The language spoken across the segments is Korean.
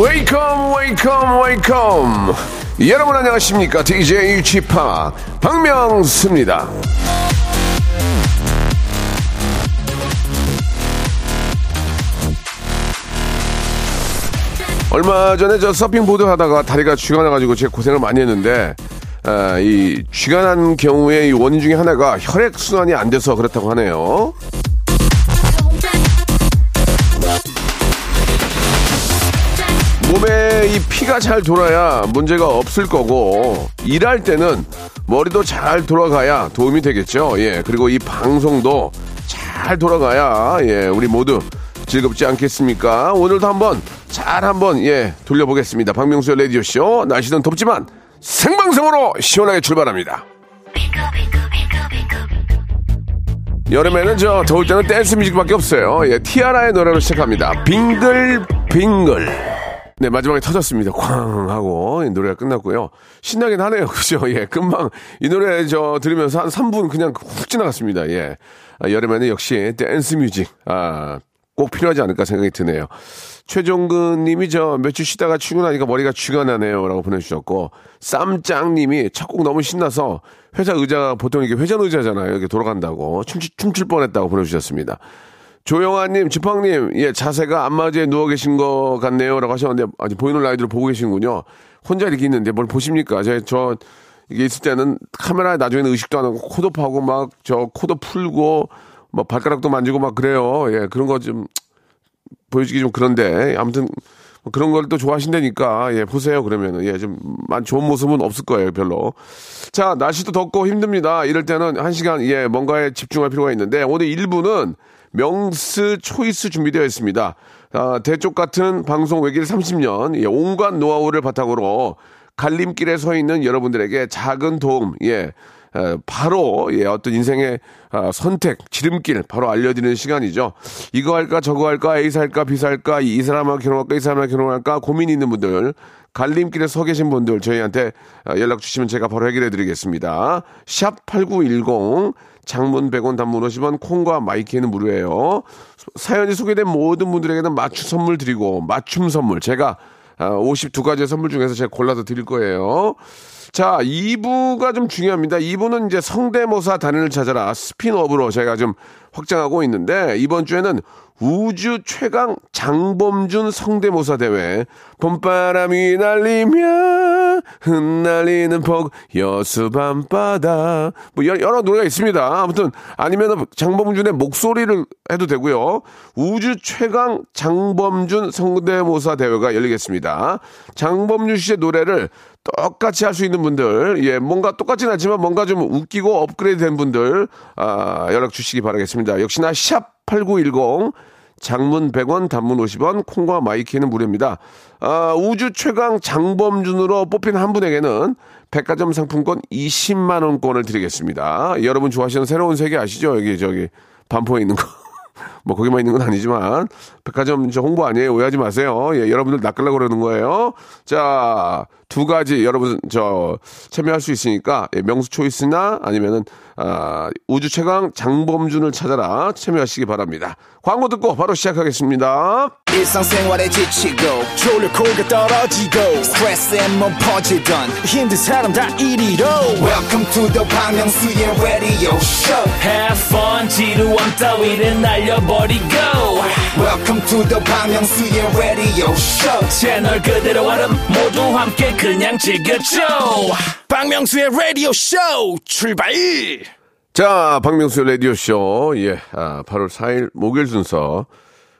Welcome, welcome, welcome. 여러분 안녕하십니까? DJ p 박명수입니다. 얼마 전에 저 서핑 보드 하다가 다리가 쥐가 나가지고 제가 고생을 많이 했는데 아, 이 쥐가 난 경우에 이 원인 중에 하나가 혈액 순환이 안 돼서 그렇다고 하네요. 이 피가 잘 돌아야 문제가 없을 거고 일할 때는 머리도 잘 돌아가야 도움이 되겠죠. 예. 그리고 이 방송도 잘 돌아가야 예, 우리 모두 즐겁지 않겠습니까? 오늘도 한번 잘 한번 예, 돌려보겠습니다. 박명수의 라디오 쇼. 날씨는 덥지만 생방송으로 시원하게 출발합니다. 여름에는 저 더울 때는 댄스 뮤직밖에 없어요. 예, 티아라의 노래로 시작합니다. 빙글빙글. 네, 마지막에 터졌습니다. 쾅 하고 이 노래가 끝났고요. 신나긴 하네요. 그죠? 예, 금방 이 노래 저 들으면서 한 3분 그냥 훅 지나갔습니다. 예. 아, 여름에는 역시 댄스 뮤직. 아, 꼭 필요하지 않을까 생각이 드네요. 최종근 님이 저 며칠 쉬다가 출근하니까 머리가 쥐가 나네요. 라고 보내주셨고, 쌈짱 님이 첫 곡 너무 신나서 회사 의자가 보통 이게 회전 의자잖아요. 이렇게 돌아간다고. 춤출, 춤출 뻔했다고 보내주셨습니다. 조영아님, 지팡님, 예, 자세가 안마주에 누워 계신 것 같네요. 라고 하셨는데, 아직 보이는 라이드를 보고 계시는군요. 혼자 이렇게 있는데 뭘 보십니까? 저, 저, 이게 있을 때는 카메라에 나중에는 의식도 안 하고 코도 파고 막 저 코도 풀고 뭐 발가락도 만지고 막 그래요. 예, 그런 거 좀 보여주기 좀 그런데 아무튼 뭐 그런 걸 또 좋아하신다니까 예 보세요 그러면은 예좀 좋은 모습은 없을 거예요 별로 자 날씨도 덥고 힘듭니다 이럴 때는 한 시간 예 뭔가에 집중할 필요가 있는데 오늘 1부는 명스 초이스 준비되어 있습니다 아, 대쪽 같은 방송 외길 30년 예, 온갖 노하우를 바탕으로 갈림길에 서 있는 여러분들에게 작은 도움 예 에, 바로 예, 어떤 인생의 아, 선택, 지름길 바로 알려드리는 시간이죠. 이거 할까 저거 할까 A 살까 B 살까 이 사람하고 결혼할까 이 사람하고 결혼할까 고민이 있는 분들 갈림길에 서 계신 분들 저희한테 아, 연락 주시면 제가 바로 해결해 드리겠습니다. 샵 8910 장문 100원 단문 50원 콩과 my K는 무료예요. 사연이 소개된 모든 분들에게는 맞춤 선물 드리고 맞춤 선물 제가 아, 52가지의 선물 중에서 제가 골라서 드릴 거예요. 자, 2부가 좀 중요합니다. 2부는 이제 성대모사 달인을 찾아라 spin-off로 제가 좀 확장하고 있는데 이번 주에는 우주 최강 장범준 성대모사 대회 봄바람이 날리며 흩날리는 벚꽃 여수 밤바다 뭐 여러, 여러 노래가 있습니다. 아무튼 아니면 장범준의 목소리를 해도 되고요. 우주 최강 장범준 성대모사 대회가 열리겠습니다. 장범준 씨의 노래를 똑같이 할 수 있는 분들, 예, 뭔가 똑같진 않지만 뭔가 좀 웃기고 업그레이드 된 분들, 아, 연락 주시기 바라겠습니다. 역시나 샵 8910, 장문 100원, 단문 50원, 콩과 my K는 무료입니다. 아, 우주 최강 장범준으로 뽑힌 한 분에게는 백화점 상품권 20만 원권을 드리겠습니다. 여러분 좋아하시는 새로운 세계 아시죠? 여기, 저기, 반포에 있는 거. 뭐 거기만 있는 건 아니지만 백화점 저 홍보 아니에요 오해하지 마세요 예 여러분들 낚으려고 그러는 거예요 자 두 가지 여러분 저 참여할 수 있으니까 예, 명수 초이스나 아니면은 아, 우주 최강 장범준을 찾아라 참여하시기 바랍니다 광고 듣고 바로 시작하겠습니다 일상생활에 지치고, 졸려 코가 떨어지고, 스트레스에 몸 퍼지던, 힘든 사람 다 이리로. welcome to the Bang Myung-soo's radio show Have fun, 지루함 따위를 날려버리고. welcome to the Bang Myung-soo's radio show 채널 그대로 얼음 모두 함께 그냥 즐겨줘. 박명수의 radio show 출발 자 박명수 라디오 쇼 예 아, 8월 4일 목요일 순서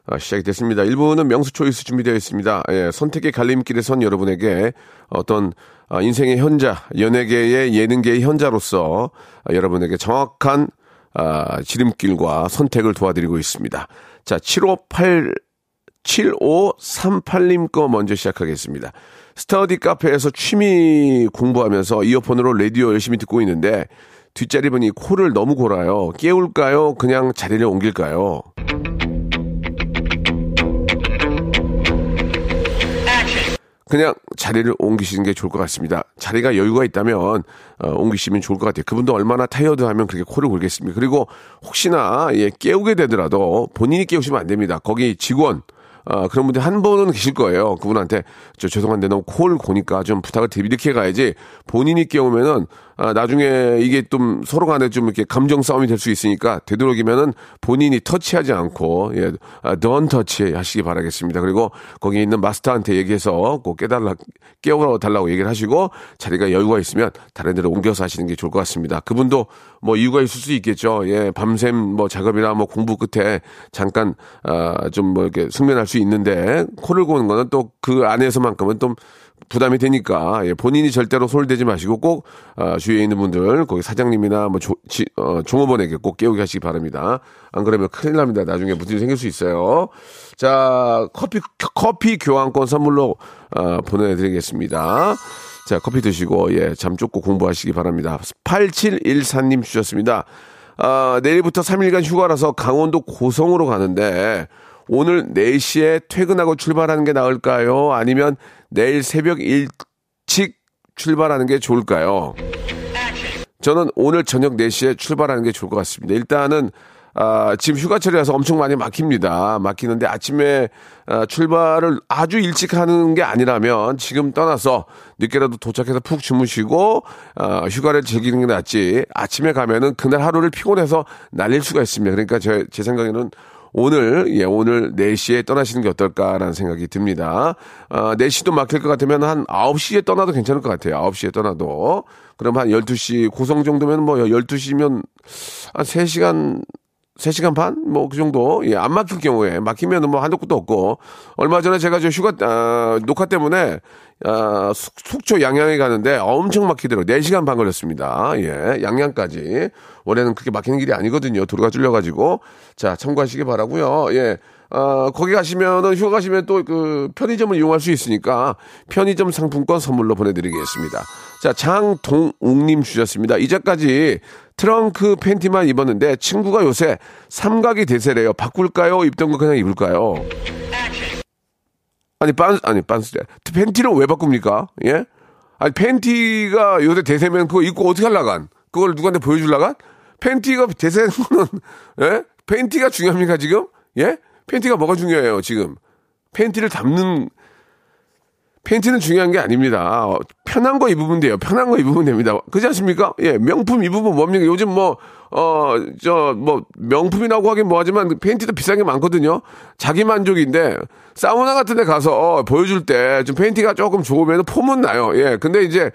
아, 시작이 됐습니다. 1부는 명수 초이스 준비되어 있습니다. 예, 선택의 갈림길에 선 여러분에게 어떤 아, 인생의 현자, 연예계의 예능계의 현자로서 아, 여러분에게 정확한 아, 지름길과 선택을 도와드리고 있습니다. 자, 758 7538님 거 먼저 시작하겠습니다. 스터디 카페에서 취미 공부하면서 이어폰으로 라디오 열심히 듣고 있는데 뒷자리 분이 코를 너무 골아요. 깨울까요? 그냥 자리를 옮길까요? 그냥 자리를 옮기시는 게 좋을 것 같습니다. 자리가 여유가 있다면 어, 옮기시면 좋을 것 같아요. 그분도 얼마나 타이어드하면 그렇게 코를 골겠습니까? 그리고 혹시나 예, 깨우게 되더라도 본인이 깨우시면 안 됩니다. 거기 직원 어, 그런 분들 한 분은 계실 거예요. 그분한테 저 죄송한데 너무 코를 고니까 좀 부탁을 드리 이렇게 가야지 본인이 깨우면은 아, 나중에 이게 좀 서로 간에 좀 이렇게 감정 싸움이 될 수 있으니까 되도록이면은 본인이 터치하지 않고 예, 아, 던 터치 하시기 바라겠습니다. 그리고 거기 있는 마스터한테 얘기해서 꼭 깨달라 깨워 달라고 얘기를 하시고 자리가 여유가 있으면 다른 데로 옮겨서 하시는 게 좋을 것 같습니다. 그분도 뭐 이유가 있을 수 있겠죠. 예, 밤샘 뭐 작업이나 뭐 공부 끝에 잠깐 아, 좀뭐 이렇게 숙면할 수 있는데 코를 고는 거는 또 그 안에서만큼은 좀 부담이 되니까 예, 본인이 절대로 소홀되지 마시고 꼭 어, 주위에 있는 분들 거기 사장님이나 뭐 조, 지, 어, 종업원에게 꼭 깨우게 하시기 바랍니다. 안 그러면 큰일 납니다. 나중에 무슨 생길 수 있어요. 자 커피 커피 교환권 선물로 어, 보내드리겠습니다. 자 커피 드시고 예 잠 쫓고 공부하시기 바랍니다. 8714님 주셨습니다. 아, 내일부터 3일간 휴가라서 강원도 고성으로 가는데 오늘 4시에 퇴근하고 출발하는 게 나을까요? 아니면 내일 새벽 일찍 출발하는 게 좋을까요? 저는 오늘 저녁 4시에 출발하는 게 좋을 것 같습니다. 일단은 아, 지금 휴가철이라서 엄청 많이 막힙니다. 막히는데 아침에 아, 출발을 아주 일찍 하는 게 아니라면 지금 떠나서 늦게라도 도착해서 푹 주무시고 아, 휴가를 즐기는 게 낫지. 아침에 가면은 그날 하루를 피곤해서 날릴 수가 있습니다. 그러니까 제, 제 생각에는 오늘, 예, 오늘 4시에 떠나시는 게 어떨까라는 생각이 듭니다. 아, 4시도 막힐 것 같으면 한 9시에 떠나도 괜찮을 것 같아요. 9시에 떠나도. 그럼 한 12시, 고성 정도면 뭐 12시면 한 3시간 3시간 반? 뭐, 그 정도. 예, 안 막힐 경우에. 막히면 뭐 한도 끝도 없고. 얼마 전에 제가 저 휴가, 아, 녹화 때문에, 아, 숙, 속초 양양에 가는데 엄청 막히더라고요. 4시간 반 걸렸습니다. 예, 양양까지. 원래는 그렇게 막히는 길이 아니거든요. 도로가 뚫려가지고. 자, 참고하시기 바라고요 예. 어, 거기 가시면은 휴가 가시면 또 그 편의점을 이용할 수 있으니까 편의점 상품권 선물로 보내드리겠습니다. 자, 장동욱님 주셨습니다. 이제까지 트렁크 팬티만 입었는데 친구가 요새 삼각이 대세래요. 바꿀까요? 입던 거 그냥 입을까요? 아니, 빤, 아니, 빤스래. 팬티를 왜 바꿉니까? 예? 아니, 팬티가 요새 대세면 그거 입고 어떻게 하려간? 그걸 누구한테 보여줄라간? 팬티가 대세는 거는, 예? 팬티가 중요합니까, 지금? 예? 팬티가 뭐가 중요해요, 지금? 팬티를 담는, 팬티는 중요한 게 아닙니다. 어, 편한 거 입으면 돼요. 편한 거 입으면 됩니다. 그렇지 않습니까? 예, 명품 입으면 뭡니까? 요즘 뭐, 어, 저, 뭐, 명품이라고 하긴 뭐하지만 팬티도 비싼 게 많거든요. 자기 만족인데, 사우나 같은 데 가서 어, 보여줄 때 좀 팬티가 조금 좋으면 폼은 나요. 예, 근데 이제,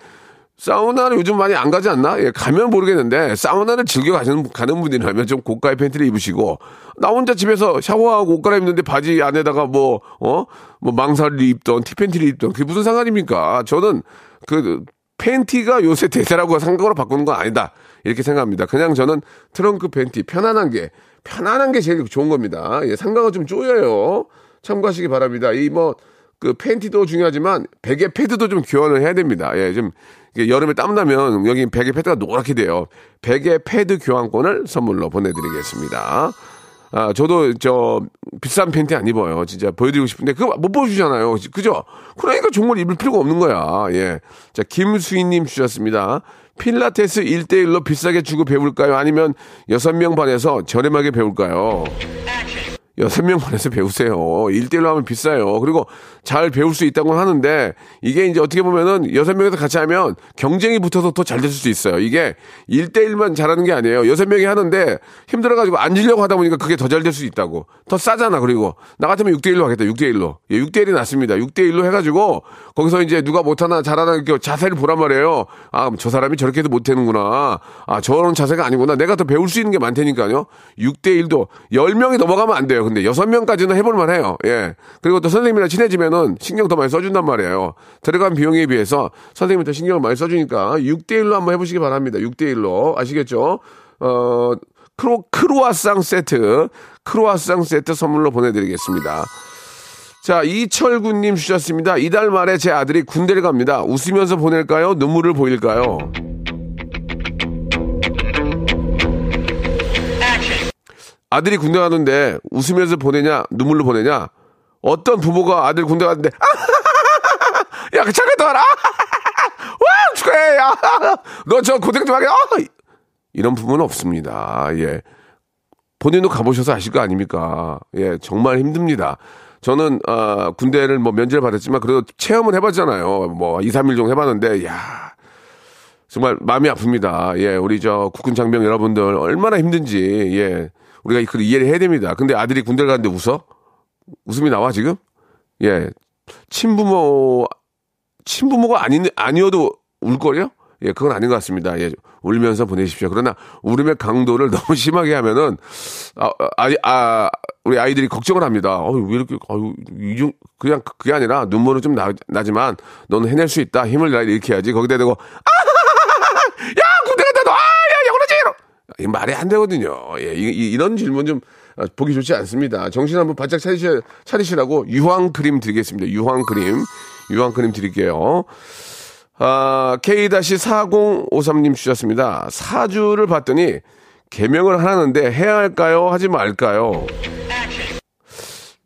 사우나를 요즘 많이 안 가지 않나? 예, 가면 모르겠는데, 사우나를 즐겨 가시는, 가는 분이라면 좀 고가의 팬티를 입으시고, 나 혼자 집에서 샤워하고 옷 갈아입는데 바지 안에다가 뭐, 어? 뭐 망사를 입던, 티팬티를 입던, 그게 무슨 상관입니까? 저는 그, 팬티가 요새 대세라고 생각으로 바꾸는 건 아니다. 이렇게 생각합니다. 그냥 저는 트렁크 팬티, 편안한 게, 편안한 게 제일 좋은 겁니다. 예, 상가가 좀 쪼여요. 참고하시기 바랍니다. 이 뭐, 그 팬티도 중요하지만 베개 패드도 좀 교환을 해야 됩니다. 예, 좀 여름에 땀나면 여기 베개 패드가 노랗게 돼요. 베개 패드 교환권을 선물로 보내드리겠습니다. 아, 저도 저 비싼 팬티 안 입어요. 진짜 보여드리고 싶은데 그거 못 보여주잖아요. 그죠? 그러니까 걸 입을 필요가 없는 거야. 예. 자, 김수희님 주셨습니다. 필라테스 1대1로 비싸게 주고 배울까요? 아니면 6명 반에서 저렴하게 배울까요? 여섯 명 반에서 배우세요. 1대1로 하면 비싸요. 그리고 잘 배울 수 있다고 하는데 이게 이제 어떻게 보면은 여섯 명에서 같이 하면 경쟁이 붙어서 더 잘 될 수도 있어요. 이게 1대1만 잘하는 게 아니에요. 여섯 명이 하는데 힘들어가지고 앉으려고 하다 보니까 그게 더 잘 될 수 있다고. 더 싸잖아. 그리고 나 같으면 6대1로 하겠다. 6대1로. 예, 6대1이 낫습니다. 6대1로 해가지고 거기서 이제 누가 못하나 잘하나 이렇게 자세를 보란 말이에요. 아, 저 사람이 저렇게 해도 못하는구나. 아, 저런 자세가 아니구나. 내가 더 배울 수 있는 게 많다니까요. 6대1도 10명이 넘어가면 안 돼요. 근데 여섯 명까지는 해볼만 해요. 예. 그리고 또 선생님이랑 친해지면은 신경 더 많이 써준단 말이에요. 들어간 비용에 비해서 선생님이 더 신경을 많이 써주니까 6대1로 한번 해보시기 바랍니다. 6대1로. 아시겠죠? 어, 크로, 크로아상 세트, 크로아상 세트 선물로 보내드리겠습니다. 자, 이철구님 주셨습니다. 이달 말에 제 아들이 군대를 갑니다. 웃으면서 보낼까요? 눈물을 보일까요? 아들이 군대 가는데 웃으면서 보내냐, 눈물로 보내냐? 어떤 부모가 아들 군대 갔는데, 야, 그 잠깐 더 와라! 와, 축하해! 야! 너저 고생 좀 하게! 어! 이런 부분은 없습니다. 예. 본인도 가보셔서 아실 거 아닙니까? 예, 정말 힘듭니다. 저는, 아, 군대를 뭐 면제를 받았지만 그래도 체험은 해봤잖아요. 뭐 2, 3일 정도 해봤는데, 야 정말 마음이 아픕니다. 예, 우리 저 국군 장병 여러분들 얼마나 힘든지, 예, 우리가 그 이해를 해야 됩니다. 근데 아들이 군대를 가는데 웃어? 웃음이 나와, 지금? 예, 친부모, 친부모가 아닌, 아니어도 울거려? 예, 그건 아닌 것 같습니다. 예, 울면서 보내십시오. 그러나 울음의 강도를 너무 심하게 하면은 아, 아, 아 우리 아이들이 걱정을 합니다. 어, 왜 이렇게 아유, 이중 그냥 그게 아니라 눈물은 좀 나, 나지만 너는 해낼 수 있다. 힘을 내 이렇게 해야지. 거기다 대고 아! 야, 군대 갔다 너. 아, 야, 야, 그러지. 이 말이 안 되거든요. 예, 이, 이, 런 질문 좀 아, 보기 좋지 않습니다. 정신 한번 바짝 차리시, 차리시라고 유황 크림 드리겠습니다. 유황 크림. 유황 크림 드릴게요. 아, K-4053님 주셨습니다. 사주를 봤더니 개명을 하는데 해야 할까요? 하지 말까요?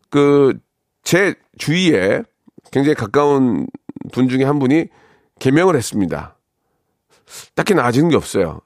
그, 제 주위에 굉장히 가까운 분 중에 한 분이 개명을 했습니다. 딱히 나아지는 게 없어요.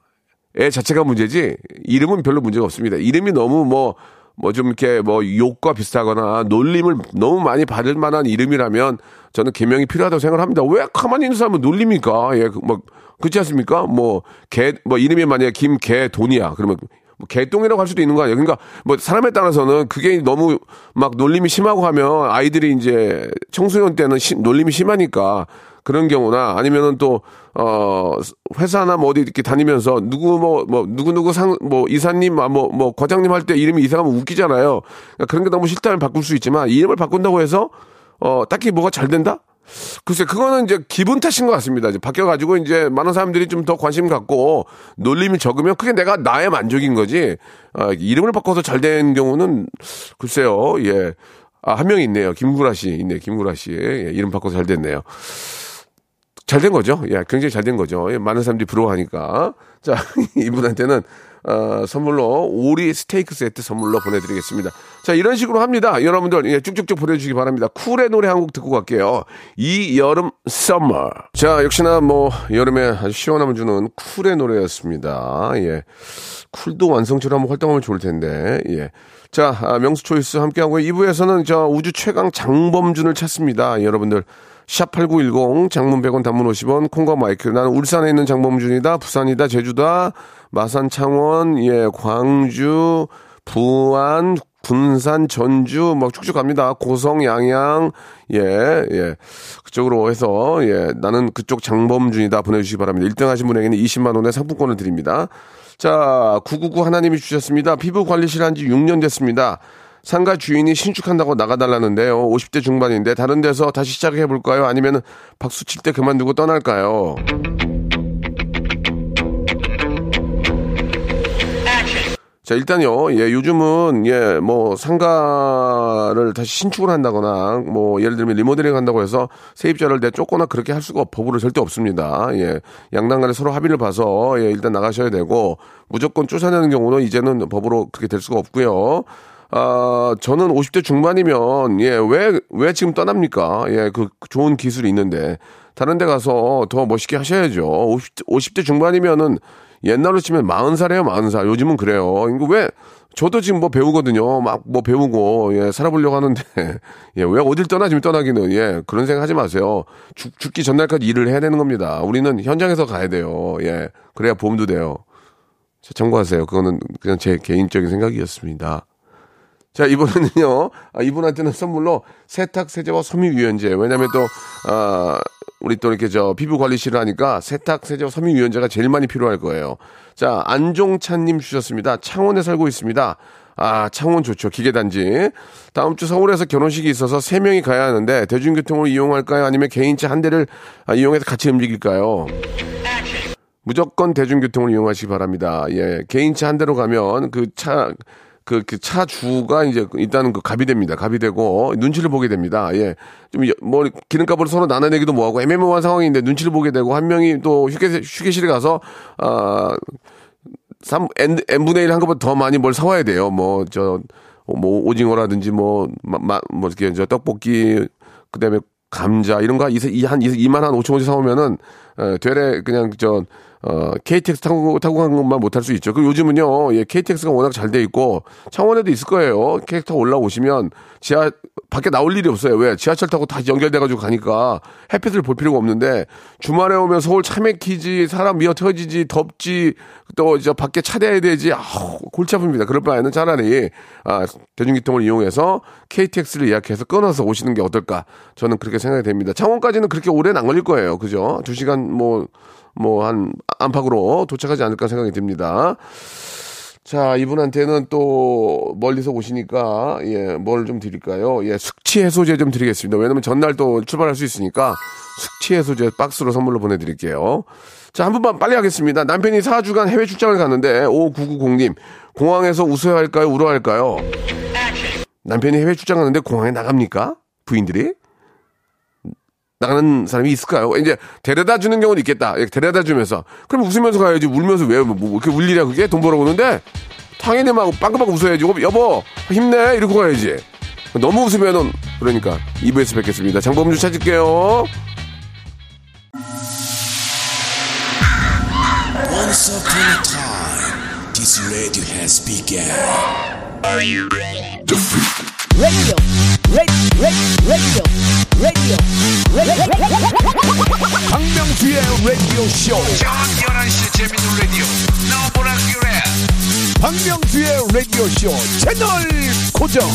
애 자체가 문제지, 이름은 별로 문제가 없습니다. 이름이 너무 뭐, 뭐 좀 이렇게 뭐 욕과 비슷하거나 놀림을 너무 많이 받을 만한 이름이라면 저는 개명이 필요하다고 생각을 합니다. 왜 가만히 있는 사람은 놀립니까? 예, 그 뭐, 그렇지 않습니까? 뭐, 개, 뭐 이름이 만약에 김개 돈이야. 그러면 뭐 개똥이라고 할 수도 있는 거 아니에요. 그러니까 뭐 사람에 따라서는 그게 너무 막 놀림이 심하고 하면 아이들이 이제 청소년 때는 시, 놀림이 심하니까 그런 경우나 아니면은 또, 어, 회사나 뭐 어디 이렇게 다니면서 누구 뭐, 뭐, 누구누구 상, 뭐, 이사님, 뭐, 뭐, 과장님 할 때 이름이 이상하면 웃기잖아요. 그러니까 그런 게 너무 싫다면 바꿀 수 있지만 이름을 바꾼다고 해서, 어, 딱히 뭐가 잘 된다? 글쎄, 그거는 이제 기분 탓인 것 같습니다. 이제 바뀌어가지고 이제 많은 사람들이 좀 더 관심 갖고 놀림이 적으면 그게 내가 나의 만족인 거지. 아, 이름을 바꿔서 잘 된 경우는 글쎄요, 예. 아, 한 명이 있네요. 김구라 씨 있네. 김구라 씨. 예, 이름 바꿔서 잘 됐네요. 잘 된 거죠. 예, 굉장히 잘 된 거죠. 예, 많은 사람들이 부러워하니까. 자, 이분한테는 어, 선물로 오리 스테이크 세트 선물로 보내드리겠습니다. 자, 이런 식으로 합니다. 여러분들 예, 쭉쭉쭉 보내주시기 바랍니다. 쿨의 노래 한 곡 듣고 갈게요. 이 여름 summer. 자, 역시나 뭐 여름에 아주 시원함을 주는 쿨의 노래였습니다. 예. 쿨도 한번 활동하면 좋을 텐데. 예. 자, 아, 명수 choice 함께하고 2부에서는 저 우주 최강 장범준을 찾습니다. 여러분들 샵8910 장문 100원 단문 50원 콩과 my K 나는 울산에 있는 장범준이다 부산이다 제주다 마산 창원 예 광주 부안 군산 전주 막 쭉쭉 갑니다. 고성 양양 예예. 그쪽으로 해서 예 나는 그쪽 장범준이다 보내주시기 바랍니다. 1등 하신 분에게는 20만 원의 상품권을 드립니다. 자 999 하나님이 주셨습니다. 피부 관리실 한지 6년 됐습니다 상가 주인이 신축한다고 나가달라는데요. 50대 중반인데 다른 데서 다시 시작해 볼까요? 아니면 박수 칠 때 그만두고 떠날까요? 자, 일단요, 예, 요즘은, 예, 뭐, 상가를 다시 신축을 한다거나, 뭐, 예를 들면 리모델링 한다고 해서 세입자를 내쫓거나 그렇게 할 수가 법으로 절대 없습니다. 예, 양당 간에 서로 합의를 봐서, 예, 일단 나가셔야 되고, 무조건 쫓아내는 경우는 이제는 법으로 그렇게 될 수가 없고요. 아, 저는 50대 중반이면, 예, 왜, 왜 지금 떠납니까? 예, 그 좋은 기술이 있는데. 다른 데 가서 더 멋있게 하셔야죠. 50, 50대 중반이면은 옛날로 치면 40살이에요, 40살. 요즘은 그래요. 이거 왜, 저도 지금 뭐 배우거든요. 막 뭐 배우고, 예, 살아보려고 하는데, 예, 왜 어딜 떠나, 지금 떠나기는, 예, 그런 생각 하지 마세요. 죽, 죽기 전날까지 일을 해야 되는 겁니다. 우리는 현장에서 가야 돼요. 예, 그래야 보험도 돼요. 자, 참고하세요. 그거는 그냥 제 개인적인 생각이었습니다. 자, 이번에는요, 아, 이분한테는 선물로 세탁, 세제와 섬유유연제. 왜냐면 또, 아, 우리 또 이렇게 저 피부 관리실을 하니까 세탁, 세제와 섬유유연제가 제일 많이 필요할 거예요. 자, 안종찬님 주셨습니다. 창원에 살고 있습니다. 아, 창원 좋죠. 기계단지. 다음 주 서울에서 결혼식이 있어서 세 명이 가야 하는데 대중교통을 이용할까요? 아니면 개인차 한 대를 아, 이용해서 같이 움직일까요? 무조건 대중교통을 이용하시기 바랍니다. 예, 개인차 한 대로 가면 그 차, 그, 그 차주가 이제 일단은 그 갑이 됩니다. 갑이 되고 눈치를 보게 됩니다. 예. 좀 뭐 기름값을 서로 나눠내기도 뭐하고 애매모호한 상황인데 눈치를 보게 되고 한 명이 또 휴게, 휴게실에 가서, 아, 3, N, N분의 1 한 것보다 더 많이 뭘 사와야 돼요. 뭐, 저, 뭐, 오징어라든지 뭐, 마, 뭐, 이렇게 저 떡볶이, 그 다음에 감자 이런 거한 2, 한 2만 한 5천 원씩 사오면은 에, 되레 그냥 저 어, KTX 타고, 타고 간 것만 못할 수 있죠. 그 요즘은요, 예, KTX가 워낙 잘 돼 있고, 창원에도 있을 거예요. KTX 타고 올라오시면, 지하, 밖에 나올 일이 없어요. 왜? 지하철 타고 다시 연결돼가지고 가니까 햇빛을 볼 필요가 없는데, 주말에 오면 서울 차 막히지, 사람 미어 터지지, 덥지, 또 이제 밖에 차대야 되지, 아우, 골치 아픕니다. 그럴 바에는 차라리, 아, 대중교통을 이용해서 KTX를 예약해서 끊어서 오시는 게 어떨까. 저는 그렇게 생각이 됩니다. 창원까지는 그렇게 오래는 안 걸릴 거예요. 그죠? 두 시간 뭐, 뭐 한 안팎으로 도착하지 않을까 생각이 듭니다. 자, 이분한테는 또 멀리서 오시니까 예, 뭘 좀 드릴까요? 예, 숙취 해소제 좀 드리겠습니다. 왜냐면 전날 또 출발할 수 있으니까 숙취 해소제 박스로 선물로 보내 드릴게요. 자, 한 분만 빨리 하겠습니다. 남편이 4주간 해외 출장을 갔는데 5990님, 공항에서 웃어야 할까요? 울어야 할까요? 남편이 해외 출장 가는데 공항에 나갑니까? 부인들이? 나가는 사람이 있을까요? 이제 데려다 주는 경우는 있겠다. 예, 데려다 주면서. 그럼 웃으면서 가야지. 울면서 왜, 뭐, 뭐 이렇게 울 일이야, 그게? 돈 벌어오는데? 당연히 막 빵긋빵긋 웃어야지. 여보, 힘내. 이러고 가야지. 너무 웃으면은, 그러니까, 2부에서 뵙겠습니다. 장범주 찾을게요. Once upon a time, this radio has begun. radio, radio, radio. 박명수의 라디오 쇼. 저녁 11시 재밌는 라디오 너보라 그래 박명수의 라디오 쇼 채널 고정.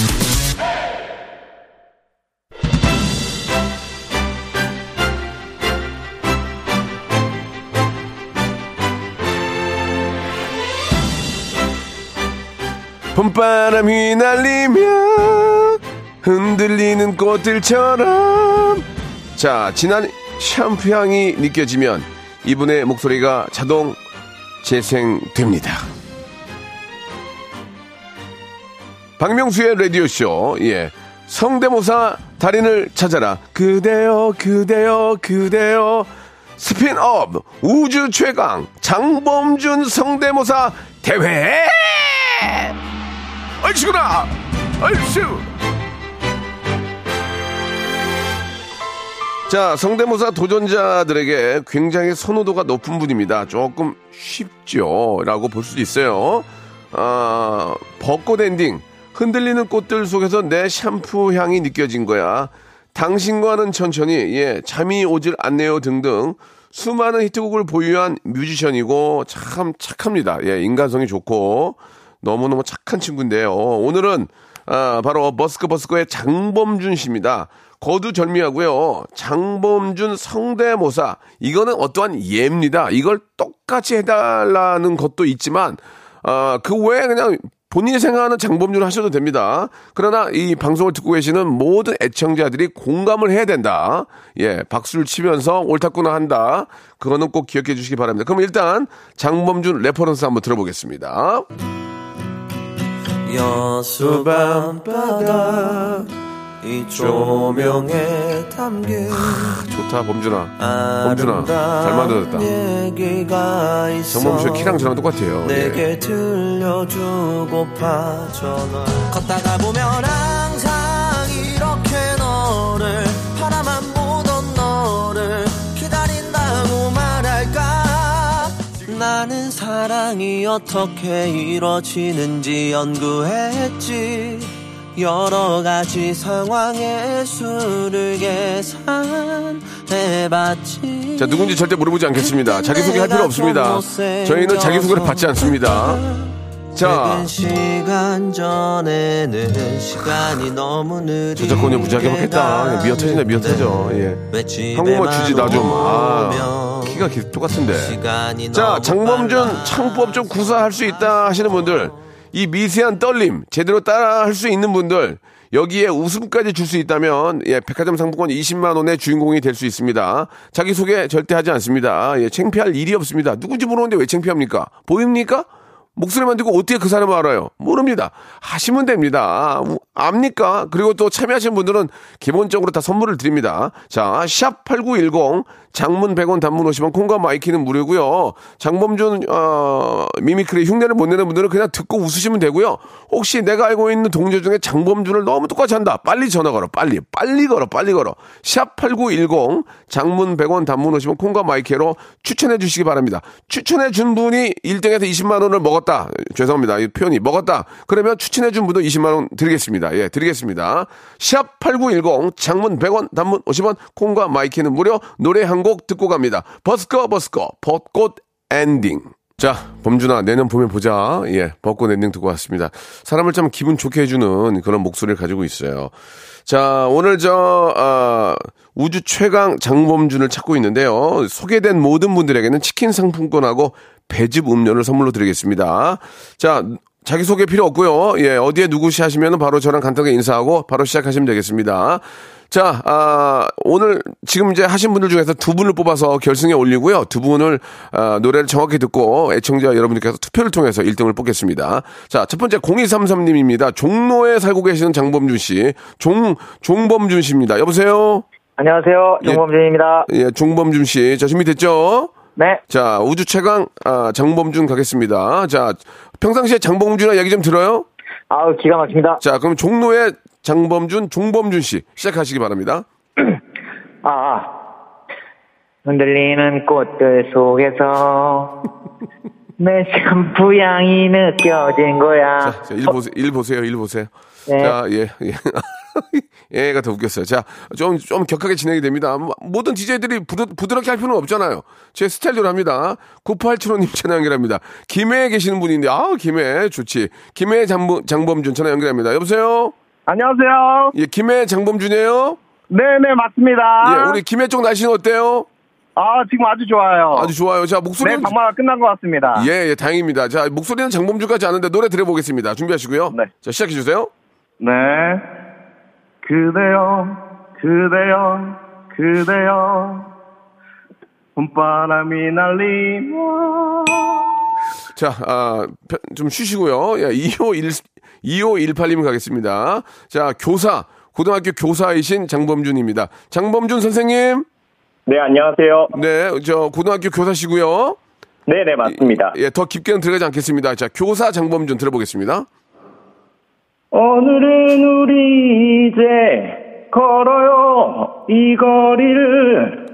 봄바람이 날리며 흔들리는 꽃들처럼 자 진한 샴푸 향이 느껴지면 이분의 목소리가 자동 재생됩니다. 박명수의 라디오쇼, 예. 성대모사 달인을 찾아라. 그대여, 그대여, 그대여. 스핀업 우주 최강 장범준 성대모사 대회! 얼씨구나! 얼쑤! 자, 성대모사 도전자들에게 굉장히 선호도가 높은 분입니다. 조금 쉽죠. 라고 볼 수도 있어요. 아, 벚꽃 엔딩. 흔들리는 꽃들 속에서 내 샴푸 향이 느껴진 거야. 당신과는 천천히, 예, 잠이 오질 않네요 등등. 수많은 히트곡을 보유한 뮤지션이고 참 착합니다. 예, 인간성이 좋고 너무너무 착한 친구인데요. 오늘은 아, 바로 버스커 버스커의 장범준 씨입니다. 거두절미하고요. 장범준 성대모사. 이거는 어떠한 예입니다. 이걸 똑같이 해달라는 것도 있지만, 아, 그 외에 그냥 본인이 생각하는 장범준을 하셔도 됩니다. 그러나 이 방송을 듣고 계시는 모든 애청자들이 공감을 해야 된다. 예, 박수를 치면서 옳다구나 한다. 그거는 꼭 기억해 주시기 바랍니다. 그럼 일단 장범준 reference 한번 들어보겠습니다. 여수 밤바다 이 조명에 담긴 좋다, 범준아. 범준아, 잘 만들었다. 장범준 씨 키랑 저랑 똑같아요. 예. 내게 들려주고파 전화 걷다가 보면 항상 나는 사랑이 어떻게 이루어지는지 연구했지 여러 가지 상황의 수를 계산해봤지 자, 누군지 절대 물어보지 않겠습니다. 자기소개 할 필요 없습니다. 저희는 자기소개를 받지 않습니다. 자, 시간 전에는 시간이 너무 느리 저작권료 무지하게 받겠다. 미어 터진다, 미어 터져. 예. 한국말 주지, 나 좀. 아, 키가 기- 똑같은데. 자, 장범준 창법 좀 구사할 수 있다 하시는 분들, 이 미세한 떨림 제대로 따라 할 수 있는 분들, 여기에 웃음까지 줄 수 있다면, 예, 백화점 상품권 20만 원의 주인공이 될 수 있습니다. 자기 소개 절대 하지 않습니다. 예, 창피할 일이 없습니다. 누군지 모르는데 왜 창피합니까? 보입니까? 목소리만 듣고 어떻게 그 사람을 알아요? 모릅니다. 하시면 됩니다. 압니까? 그리고 또 참여하신 분들은 기본적으로 다 선물을 드립니다. 자, 샵8910 장문 100원 단문 50원 콩과 my K는 무료고요. 장범준 어, mimicry 흉내를 못 내는 분들은 그냥 듣고 웃으시면 되고요. 혹시 내가 알고 있는 동료 중에 장범준을 너무 똑같이 한다. 빨리 전화 걸어. 빨리. 빨리 걸어. 빨리 걸어. 샵 8910 장문 100원 단문 50원 콩과 my K로 추천해 주시기 바랍니다. 추천해 준 분이 1등에서 20만 원을 먹었다. 죄송합니다. 이 표현이 먹었다. 그러면 추천해 준 분도 20만 원 드리겠습니다. 예, 드리겠습니다. 샵 8910 장문 100원 단문 50원 콩과 my K는 무료 노래 한곡 듣고 갑니다. 버스커 버스커 벚꽃 엔딩. 자, 범준아, 내년 봄에 보자. 예, 벚꽃 엔딩 듣고 왔습니다. 사람을 참 기분 좋게 해주는 그런 목소리를 가지고 있어요. 자, 오늘 저, 아, 우주 최강 장범준을 찾고 있는데요. 소개된 모든 분들에게는 치킨 상품권하고 배즙 음료를 선물로 드리겠습니다. 자, 자기소개 필요 없고요. 예, 어디에 누구시 하시면 바로 저랑 간단하게 인사하고 바로 시작하시면 되겠습니다. 자, 아, 오늘 지금 이제 하신 분들 중에서 두 분을 뽑아서 결승에 올리고요. 두 분을 아, 노래를 정확히 듣고 애청자 여러분들께서 투표를 통해서 1등을 뽑겠습니다. 자, 첫 번째 0233님입니다. 종로에 살고 계시는 장범준 씨. 종, 종범준 씨입니다. 여보세요? 안녕하세요. 정범준입니다. 예, 종범준 씨. 자, 준비됐죠? 네. 자, 우주 최강, 아, 장범준 가겠습니다. 자, 평상시에 장범준이랑 얘기 좀 들어요? 아우, 기가 막힙니다. 자, 그럼 종로의 장범준, 종범준 씨 시작하시기 바랍니다. 아, 아. 흔들리는 꽃들 속에서 매시한 부양이 느껴진 거야. 자, 자, 일 보세요. 일 보세요. 일 보세요. 네. 자, 예, 예. 얘가 더 웃겼어요. 자, 좀, 좀 격하게 진행이 됩니다. 뭐, 모든 DJ들이 부드, 부드럽게 할 필요는 없잖아요. 제 스타일대로 합니다. 9875님 전화 연결합니다. 김해에 계시는 분인데, 아, 김해, 좋지. 김해 장범, 장범준 전화 연결합니다. 여보세요? 안녕하세요. 예, 김해 장범준이에요? 네네, 맞습니다. 예, 우리 김해 쪽 날씨는 어때요? 아, 지금 아주 좋아요. 아주 좋아요. 자, 목소리는. 네, 방마가 끝난 것 같습니다. 예, 예, 다행입니다. 자, 목소리는 장범준 같지 않은데 노래 들어보겠습니다. 준비하시고요. 네. 자, 시작해주세요. 네. 그대여, 그대여, 그대여. 봄바람이 날리며. 자, 아, 펴- 좀 쉬시고요. 예, 251, 2518님 가겠습니다. 자, 교사, 고등학교 교사이신 장범준입니다. 장범준 선생님, 네, 안녕하세요. 네, 저, 고등학교 교사시고요. 네 네, 맞습니다. 예, 더 깊게는 들어가지 않겠습니다. 자, 교사 장범준 들어보겠습니다. 오늘은 우리 이제 걸어요 이 거리를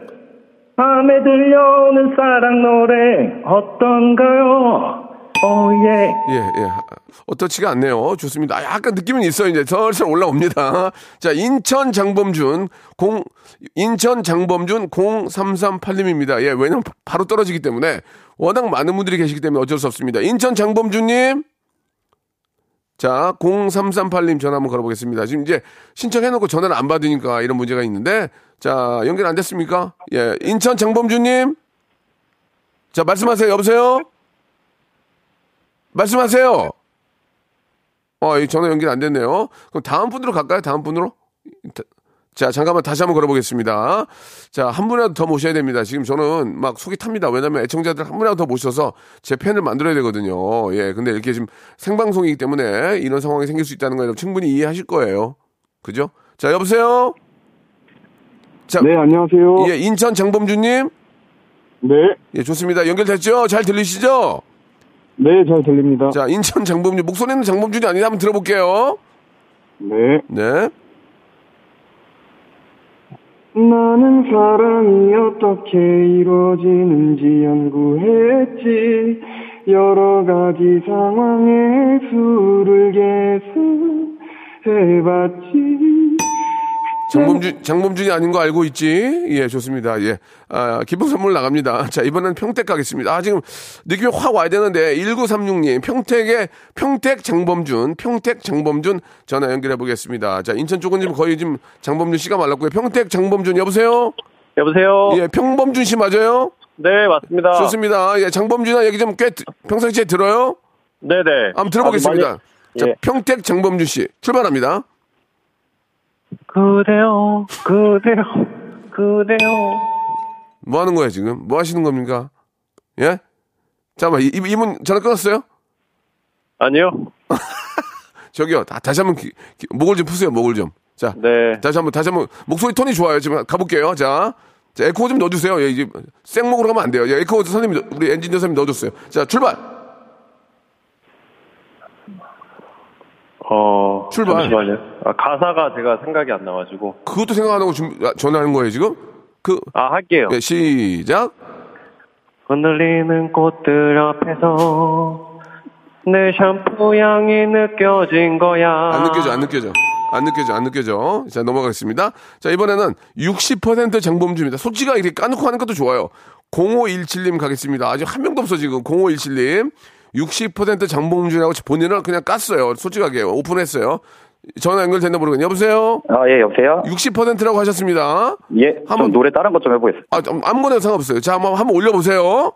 밤에 들려오는 사랑 노래 어떤가요? 오예 예, 예. 어떻지가 않네요. 좋습니다. 아, 약간 느낌은 있어요. 이제 슬슬 올라옵니다. 자, 인천 장범준, 공, 인천 장범준 0338님입니다. 예, 왜냐면 바로 떨어지기 때문에 워낙 많은 분들이 계시기 때문에 어쩔 수 없습니다. 인천 장범준 님. 자, 0338님 전화 한번 걸어보겠습니다. 지금 이제 신청해놓고 전화를 안 받으니까 이런 문제가 있는데, 자, 연결 안 됐습니까? 예, 인천 장범준님. 자, 말씀하세요. 여보세요? 말씀하세요. 어, 이 전화 연결 안 됐네요. 그럼 다음 분으로 갈까요? 다음 분으로? 다- 자, 잠깐만 다시 한번 걸어보겠습니다. 자, 한 분이라도 더 모셔야 됩니다. 지금 저는 막 속이 탑니다. 왜냐면 애청자들 한 분이라도 더 모셔서 제 팬을 만들어야 되거든요. 예, 근데 이렇게 지금 생방송이기 때문에 이런 상황이 생길 수 있다는 거 여러분 충분히 이해하실 거예요. 그죠? 자, 여보세요? 자, 네, 안녕하세요. 예, 인천 장범준님? 네, 예, 좋습니다. 연결됐죠? 잘 들리시죠? 네, 잘 들립니다. 자, 인천 장범준. 목소리는 장범준이 아니다. 한번 들어볼게요. 네. 네. 나는 사랑이 어떻게 이루어지는지 연구했지. 여러 가지 상황에 수를 계산해봤지. 장범준, 장범준이 아닌 거 알고 있지? 예, 좋습니다. 예. 아, 기본 선물 나갑니다. 자, 이번엔 평택 가겠습니다. 아, 지금 느낌이 확 와야 되는데, 1936님, 평택의 평택 장범준, 평택 장범준 전화 연결해 보겠습니다. 자, 인천 쪽은 지금 거의 지금 장범준 씨가 말랐고요. 평택 장범준, 여보세요? 여보세요 예, 평범준 씨 맞아요? 네 맞습니다 좋습니다. 예, 장범준아 얘기 좀 꽤 평상시에 들어요? 네네 한번 들어보겠습니다. 자, 많이- 예. 평택 장범준 씨, 출발합니다. 그대여 그대여 그대여 뭐 하는 거야, 지금? 뭐 하시는 겁니까? 예? 잠깐만, 이, 이분 전화 끊었어요? 아니요. 저기요, 다, 다시 한 번 기- 기- 목을 좀 푸세요, 목을 좀. 자, 네. 다시 한 번, 다시 한 번, 목소리 톤이 좋아요. 지금 가볼게요. 자, 자 에코 좀 넣어주세요. 예, 이제 생목으로 가면 안 돼요. 예, 에코 선생님, 우리 엔지니어 선생님 넣어줬어요. 자, 출발! 어. 출발. 잠시만요. 아, 가사가 제가 생각이 안 나가지고. 그것도 생각 안 하고 아, 전화하는 거예요, 지금? 그, 아, 할게요. 예, 시작. 흔들리는 꽃들 앞에서 내 샴푸 향이 느껴진 거야. 안 느껴져, 안 느껴져. 안 느껴져, 안 느껴져. 자, 넘어가겠습니다. 자, 이번에는 60% 장범주입니다. 솔직하게 이렇게 까놓고 하는 것도 좋아요. 0517님 가겠습니다. 아직 한 명도 없어, 지금. 0517님. 60% 장범주라고 본인을 그냥 깠어요. 솔직하게. 오픈했어요. 전화 연결됐나 모르겠네. 여보세요? 아, 예, 여보세요? 60%라고 하셨습니다. 예, 한번- 좀 노래 다른 것 좀 해보겠습니다. 아, 좀 아무거나 상관없어요. 자, 한번, 한번 올려보세요.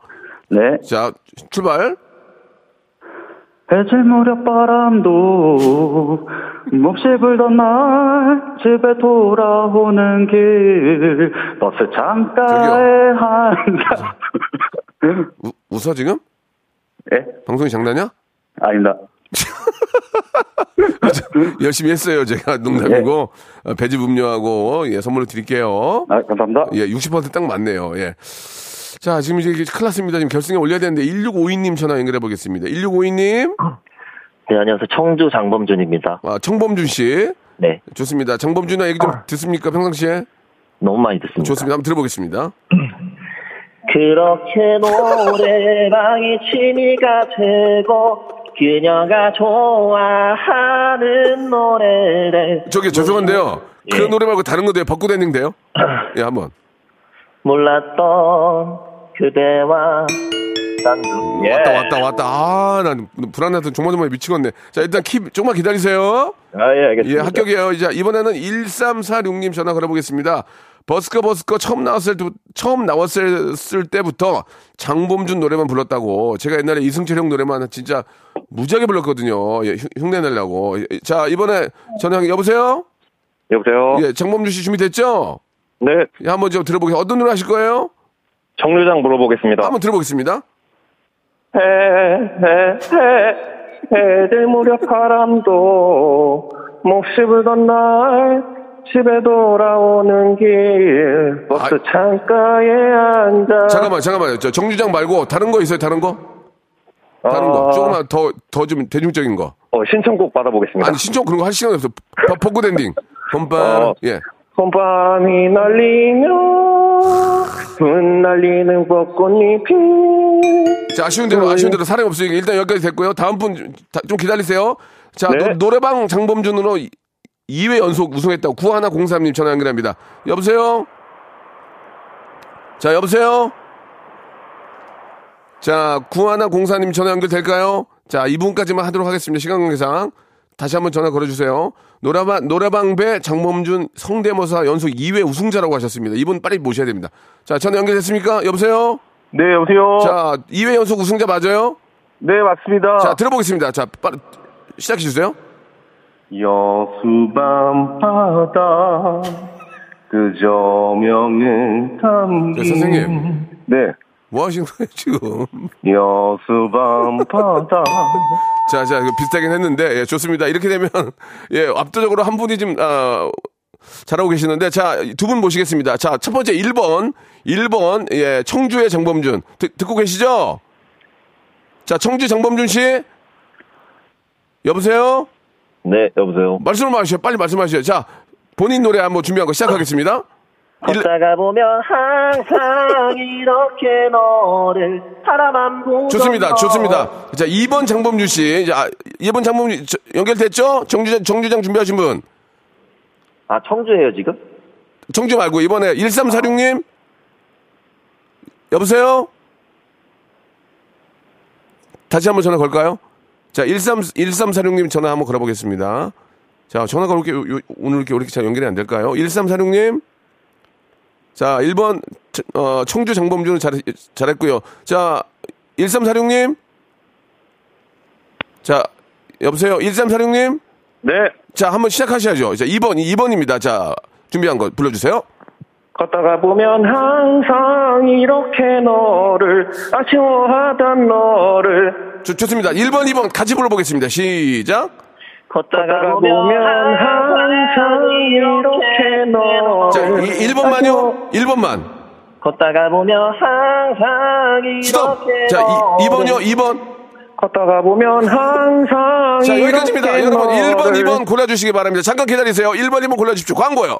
네. 자, 출발. 해질 무렵 바람도 몹시 불던 날 집에 돌아오는 길 버스 창가에 우- 웃어, 지금? 예? 방송이 장난이야? 아닙니다. 열심히 했어요. 제가 농담이고 어, 배즙 음료하고 예, 선물로 드릴게요. 아, 감사합니다. 예, 60%딱 맞네요. 예. 자, 지금 이제 큰일 났습니다. 지금 결승에 올려야 되는데 1652님 전화 연결해 보겠습니다. 1652님. 네, 안녕하세요. 청주 장범준입니다. 아, 청범준 씨. 네. 좋습니다. 장범준아 얘기 좀 듣습니까? 평상시에? 너무 많이 듣습니다. 좋습니다. 한번 들어보겠습니다. 그렇게 노래방이 취미가 되고 그녀가 좋아하는 노래를 저기 죄송한데요. 예. 그 노래 말고 다른 거 돼요? 벚꽃 엔딩 돼요? 예, 한번. 몰랐던 그대와 딴 예. 왔다 왔다 왔다. 아, 난 불안해서 조마조마 미치겠네. 자, 일단 키 조금만 기다리세요. 아, 예, 알겠습니다. 예, 합격이에요. 이제 이번에는 1346님 전화 걸어보겠습니다. 버스커 버스커 처음 나왔을 때, 처음 나왔을 때부터 장범준 노래만 불렀다고. 제가 옛날에 이승철 형 노래만 진짜 무지하게 불렀거든요. 예, 흉- 흉내 내려고. 예, 자, 이번에 전화 여보세요? 여보세요? 예, 장범준 씨 준비됐죠? 네. 예, 한번 좀 들어보겠습니다. 어떤 노래 하실 거예요? 정류장 물어보겠습니다. 한번 들어보겠습니다. 해, 해, 해, 해질 무렵 바람도 몹시 불던 날 집에 돌아오는 길 버스 창가에 앉아 잠깐만, 잠깐만요. 저 정류장 말고 다른 거 있어요? 다른 거? 다른 아. 거. 조금만 더, 더 좀 대중적인 거. 어, 신청곡 받아보겠습니다. 아니, 신청 그런 거 할 시간이 없어. 버- 벚꽃 엔딩. 봄바람. 어. 예. 봄바람이 날리며 흩날리는 벚꽃잎이 자, 아쉬운 대로, 아쉬운 대로 사람이 없으니까 일단 여기까지 됐고요. 다음 분 좀 기다리세요. 자, 네. 노, 래방 장범준으로 2회 연속 우승했다고 9103님 전화 연결합니다. 여보세요? 자, 여보세요? 자, 9104님 전화 연결될까요? 자, 이분까지만 하도록 하겠습니다. 시간 관계상. 다시 한번 전화 걸어주세요. 노래방, 노래방배 장범준 성대모사 연속 2회 우승자라고 하셨습니다. 이분 빨리 모셔야 됩니다. 자, 전화 연결됐습니까? 여보세요? 네 여보세요 자, 2회 연속 우승자 맞아요? 네 맞습니다 자, 들어보겠습니다. 자, 빨리 시작해 주세요. 여수밤 바다 그 조명을 담긴 네, 선생님. 네 뭐 하시는 거예요, 지금? 여수밤 바다 자, 자, 비슷하긴 했는데, 예, 좋습니다. 이렇게 되면, 예, 압도적으로 한 분이 좀, 아, 잘하고 계시는데, 자, 두 분 모시겠습니다. 자, 첫 번째 1번, 1번, 예, 청주의 장범준. 듣, 듣고 계시죠? 자, 청주 장범준 씨? 여보세요? 네, 여보세요. 말씀을 마시죠. 빨리 말씀하시죠. 자, 본인 노래 한번 준비한 거 시작하겠습니다. 걷다가 보면 항상 이렇게 너를 바라만 보던 좋습니다. 너. 좋습니다. 자, 2번 장범준 씨. 자, 2번 장범준 저, 연결됐죠? 정주장, 정주장 준비하신 분. 아, 청주예요, 지금? 정주 말고 이번에 1346 님. 여보세요? 다시 한번 전화 걸까요? 자, 13, 1346님 전화 한번 걸어보겠습니다. 자, 전화가 이렇게, 요- 요- 오늘 이렇게, 이렇게 잘 연결이 안 될까요? 1346님. 자, 1번, 어, 청주 장범준은 잘, 잘했고요. 자, 1346님. 자, 여보세요? 1346님? 네. 자, 한번 시작하셔야죠. 자, 2번, 2번입니다. 자, 준비한 거 불러주세요. 걷다가 보면 항상 이렇게 너를 아쉬워하던 너를 좋, 좋습니다. 1번, 2번 같이 불러보겠습니다. 시작. 걷다가 보면 항상 이렇게 너를 자, 이, 1번만요. 1번만. 걷다가 보면 항상 이렇게 스톱. 자, 이, 2번요. 2번. 걷다가 보면 항상 자, 여기까지입니다. 여러분, 1번, 너를 2번 골라주시기 바랍니다. 잠깐 기다리세요. 1번, 2번 골라주십시오. 광고요.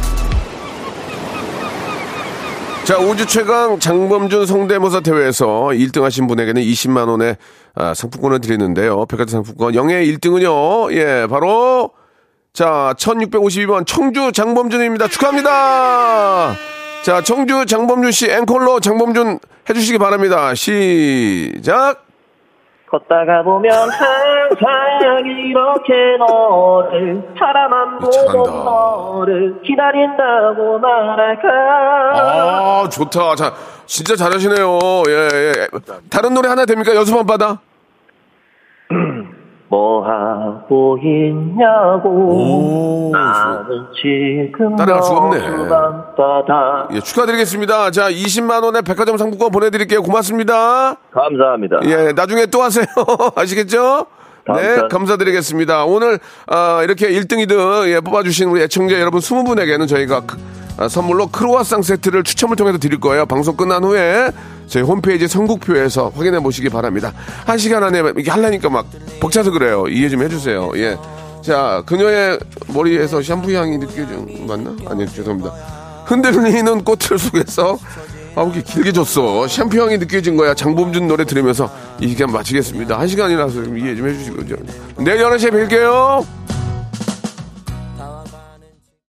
자, 우주 최강 장범준 성대모사 대회에서 1등 하신 분에게는 20만원의 아, 상품권을 드리는데요. 백화점 상품권. 영예 1등은요, 예, 바로, 자, 1652번 청주 장범준입니다. 축하합니다! 자, 청주 장범준 씨 앵콜로 장범준 해주시기 바랍니다. 시작! 걷다가 보면 항상 이렇게 너를 사람만 보고 너를 기다린다고 말할까 아, 좋다. 자, 진짜 잘하시네요. 예, 예. 다른 노래 하나 됩니까? 받아? 뭐 하고 있냐고 나는 지금 따라갈 수가 없네. 너무 밤바다 예, 축하드리겠습니다. 자, 20만 원의 백화점 상품권 보내드릴게요. 고맙습니다. 감사합니다. 예, 나중에 또 하세요. 아시겠죠? 네. 감사드리겠습니다. 오늘, 아, 이렇게 1등, 2등, 예, 뽑아주신 우리 애청자 여러분 20분에게는 저희가 선물로 크로아상 세트를 추첨을 통해서 드릴 거예요. 방송 끝난 후에 저희 홈페이지 선곡표에서 확인해 보시기 바랍니다. 한 시간 안에 이게 하려니까 막 벅차서 그래요. 이해 좀 해주세요. 예. 자, 그녀의 머리에서 샴푸 향이 느껴져, 맞나? 아니, 죄송합니다. 흔들리는 꽃들 속에서 아, 이렇게 길게 줬어. 샴푸 향이 느껴진 거야. 장범준 노래 들으면서 이 시간 마치겠습니다. 한 시간이라서 좀 이해 좀 해주시고. 내일 11시에 뵐게요.